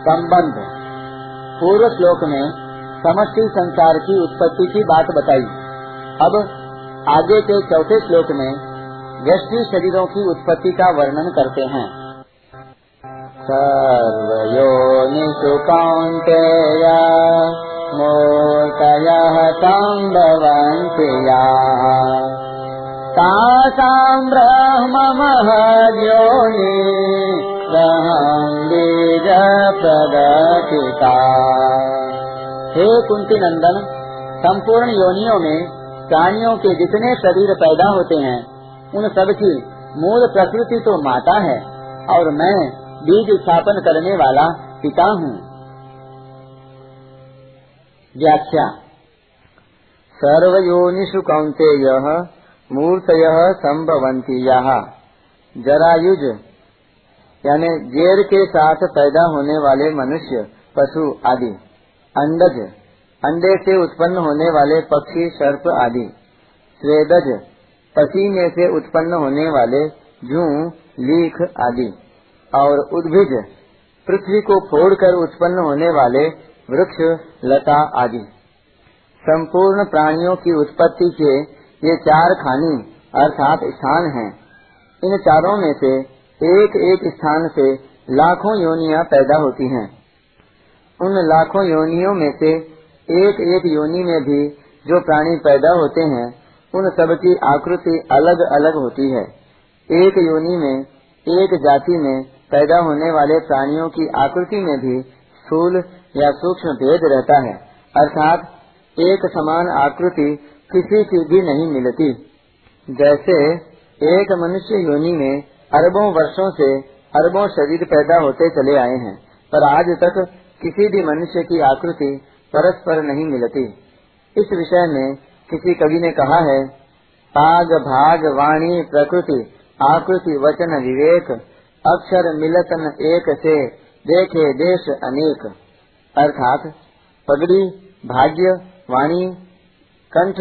संबंध। पूर्व श्लोक में समष्टि संसार की उत्पत्ति की बात बताई। अब आगे के चौथे श्लोक में व्यष्टि शरीरों की उत्पत्ति का वर्णन करते हैं। सर्वयोनिषु कौन्तेय मूर्तयः सम्भवन्ति याः तासाम् ब्रह्ममहद्योनि हे कुंती नंदन, संपूर्ण योनियों में प्राणियों के जितने शरीर पैदा होते हैं, उन सब की मूल प्रकृति तो माता है, और मैं बीज स्थापन करने वाला पिता हूँ। व्याख्या। सर्वयोनिषु कौन्तेय, मूर्तय संभवंती यहाँ जरायुज यानी जेर के साथ पैदा होने वाले मनुष्य, पशु आदि, अंडज, अंडे से उत्पन्न होने वाले पक्षी, सर्प आदि, स्वेदज पसीने से उत्पन्न होने वाले जू, लीख आदि, और उद्भिज, पृथ्वी को फोड़कर उत्पन्न होने वाले वृक्ष, लता आदि संपूर्ण प्राणियों की उत्पत्ति के ये चार खानी अर्थात स्थान हैं। इन चारों में से एक एक स्थान से लाखों योनियाँ पैदा होती हैं। उन लाखों योनियों में से एक एक योनि में भी जो प्राणी पैदा होते हैं, उन सब की आकृति अलग अलग होती है एक योनि में, एक जाति में पैदा होने वाले प्राणियों की आकृति में भी स्थूल या सूक्ष्म भेद रहता है, अर्थात एक समान आकृति किसी की भी नहीं मिलती जैसे एक मनुष्य योनि में अरबों वर्षों से अरबों शरीर पैदा होते चले आए हैं, पर आज तक किसी भी मनुष्य की आकृति परस्पर नहीं मिलती। इस विषय में किसी कवि ने कहा है, पाग भाग वाणी प्रकृति, आकृति वचन विवेक, अक्षर मिलतन एक से देखे देश अनेक। अर्थात पगड़ी, भाग्य, वाणी, कंठ,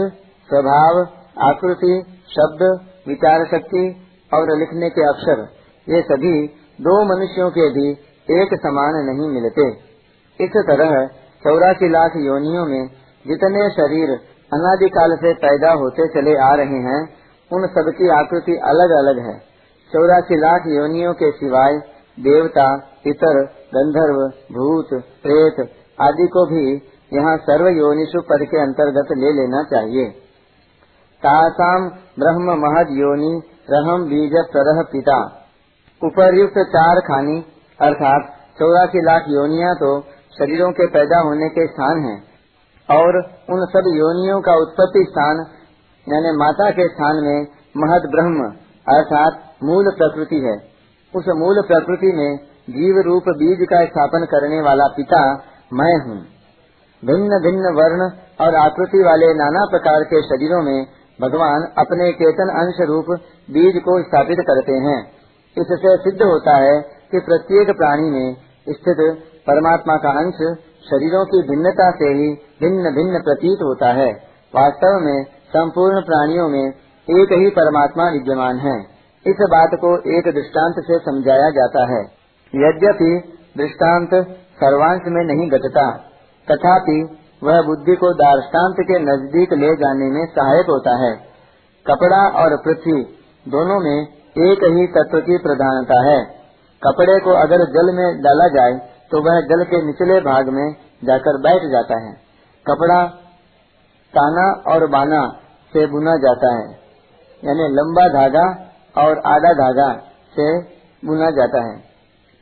स्वभाव, आकृति, शब्द विचार शक्ति और लिखने के अक्षर, ये सभी दो मनुष्यों के भी एक समान नहीं मिलते। इस तरह चौरासी लाख योनियों में जितने शरीर अनादिकाल से पैदा होते चले आ रहे हैं, उन सबकी आकृति अलग अलग है। चौरासी लाख योनियों के सिवाय देवता पितर गंधर्व, भूत, प्रेत आदि को भी यहाँ सर्व योनिषु पद के अंतर्गत ले लेना चाहिए। तासाम ब्रह्म महद योनि रहम बीज तरह पिता। उपरयुक्त चार खानी, अर्थात चौरासी लाख योनिया तो शरीरों के पैदा होने के स्थान हैं। और उन सब योनियों का उत्पत्ति स्थान, यानी माता के स्थान में महद ब्रह्म, अर्थात मूल प्रकृति है। उस मूल प्रकृति में जीव रूप बीज का स्थापन करने वाला पिता मैं हूँ। भिन्न भिन्न वर्ण और आकृति वाले नाना प्रकार के शरीरों में भगवान अपने चेतन अंश रूप बीज को स्थापित करते हैं। इससे सिद्ध होता है कि प्रत्येक प्राणी में स्थित परमात्मा का अंश शरीरों की भिन्नता से ही भिन्न भिन्न प्रतीत होता है। वास्तव में संपूर्ण प्राणियों में एक ही परमात्मा विद्यमान है। इस बात को एक दृष्टांत से समझाया जाता है। यद्यपि दृष्टांत सर्वांश में नहीं घटता, तथापि वह बुद्धि को दार्ष्टान्त के नज़दीक ले जाने में सहायक होता है। कपड़ा और पृथ्वी दोनों में एक ही तत्व की प्रधानता है। कपड़े को अगर जल में डाला जाए तो वह जल के निचले भाग में जाकर बैठ जाता है। कपड़ा ताना और बाना से बुना जाता है, यानी लंबा धागा और आधा धागा से बुना जाता है।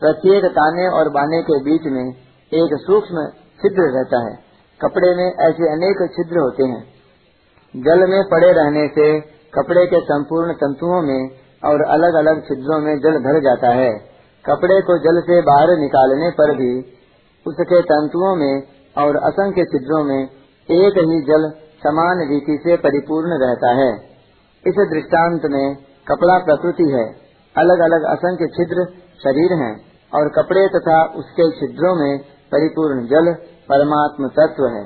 प्रत्येक ताने और बाने के बीच में एक सूक्ष्म छिद्र रहता है। कपड़े में ऐसे अनेक छिद्र होते हैं। जल में पड़े रहने से कपड़े के संपूर्ण तंतुओं में और अलग अलग छिद्रों में जल भर जाता है। कपड़े को जल से बाहर निकालने पर भी उसके तंतुओं में और असंख्य छिद्रों में एक ही जल समान रीति से परिपूर्ण रहता है। इस दृष्टांत में कपड़ा प्रकृति है। अलग अलग असंख्य छिद्र शरीर हैं और कपड़े तथा उसके छिद्रों में परिपूर्ण जल परमात्म तत्व है।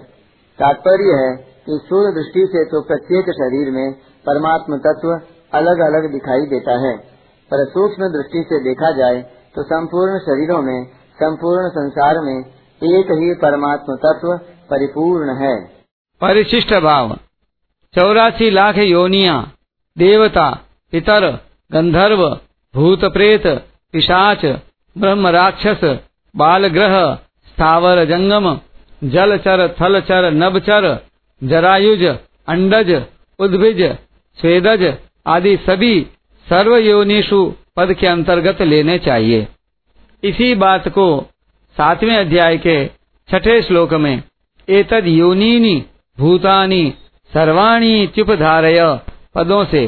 तात्पर्य है कि सूर्य दृष्टि से तो प्रत्येक शरीर में परमात्म तत्व अलग अलग दिखाई देता है। पर सूक्ष्म दृष्टि से देखा जाए तो संपूर्ण शरीरों में, संपूर्ण संसार में एक ही परमात्म तत्व परिपूर्ण है। परिशिष्ट भाव। चौरासी लाख योनिया, देवता, पितर, गंधर्व भूत प्रेत पिशाच ब्रह्म राक्षस बाल ग्रह स्थावर जंगम जलचर, थलचर, नभचर, जरायुज, अंडज, उद्भिज, स्वेदज आदि सभी सर्व योनिषु पद के अंतर्गत लेने चाहिए। इसी बात को सातवें अध्याय के छठे श्लोक में एतद योनिनी भूतानी सर्वाणी चुप धारय पदों से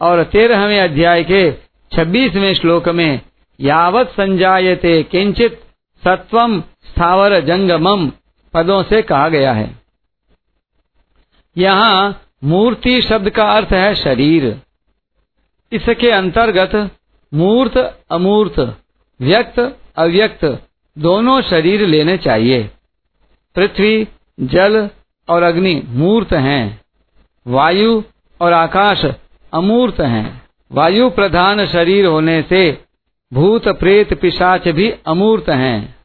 और तेरहवें अध्याय के छब्बीसवें श्लोक में यावत संजायते किंचित सत्वम स्थावर जंगमम पदों से कहा गया है। यहाँ मूर्ति शब्द का अर्थ है शरीर। इसके अंतर्गत मूर्त, अमूर्त, व्यक्त, अव्यक्त दोनों शरीर लेने चाहिए। पृथ्वी, जल और अग्नि मूर्त हैं। वायु और आकाश अमूर्त हैं। वायु प्रधान शरीर होने से भूत, प्रेत, पिशाच भी अमूर्त हैं।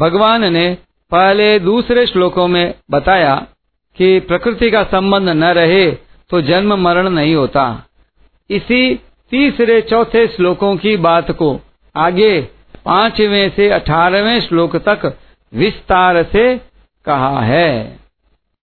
भगवान ने पहले दूसरे श्लोकों में बताया कि प्रकृति का संबंध न रहे तो जन्म मरण नहीं होता। इसी तीसरे चौथे श्लोकों की बात को आगे पाँचवें से अठारहवें श्लोक तक विस्तार से कहा है।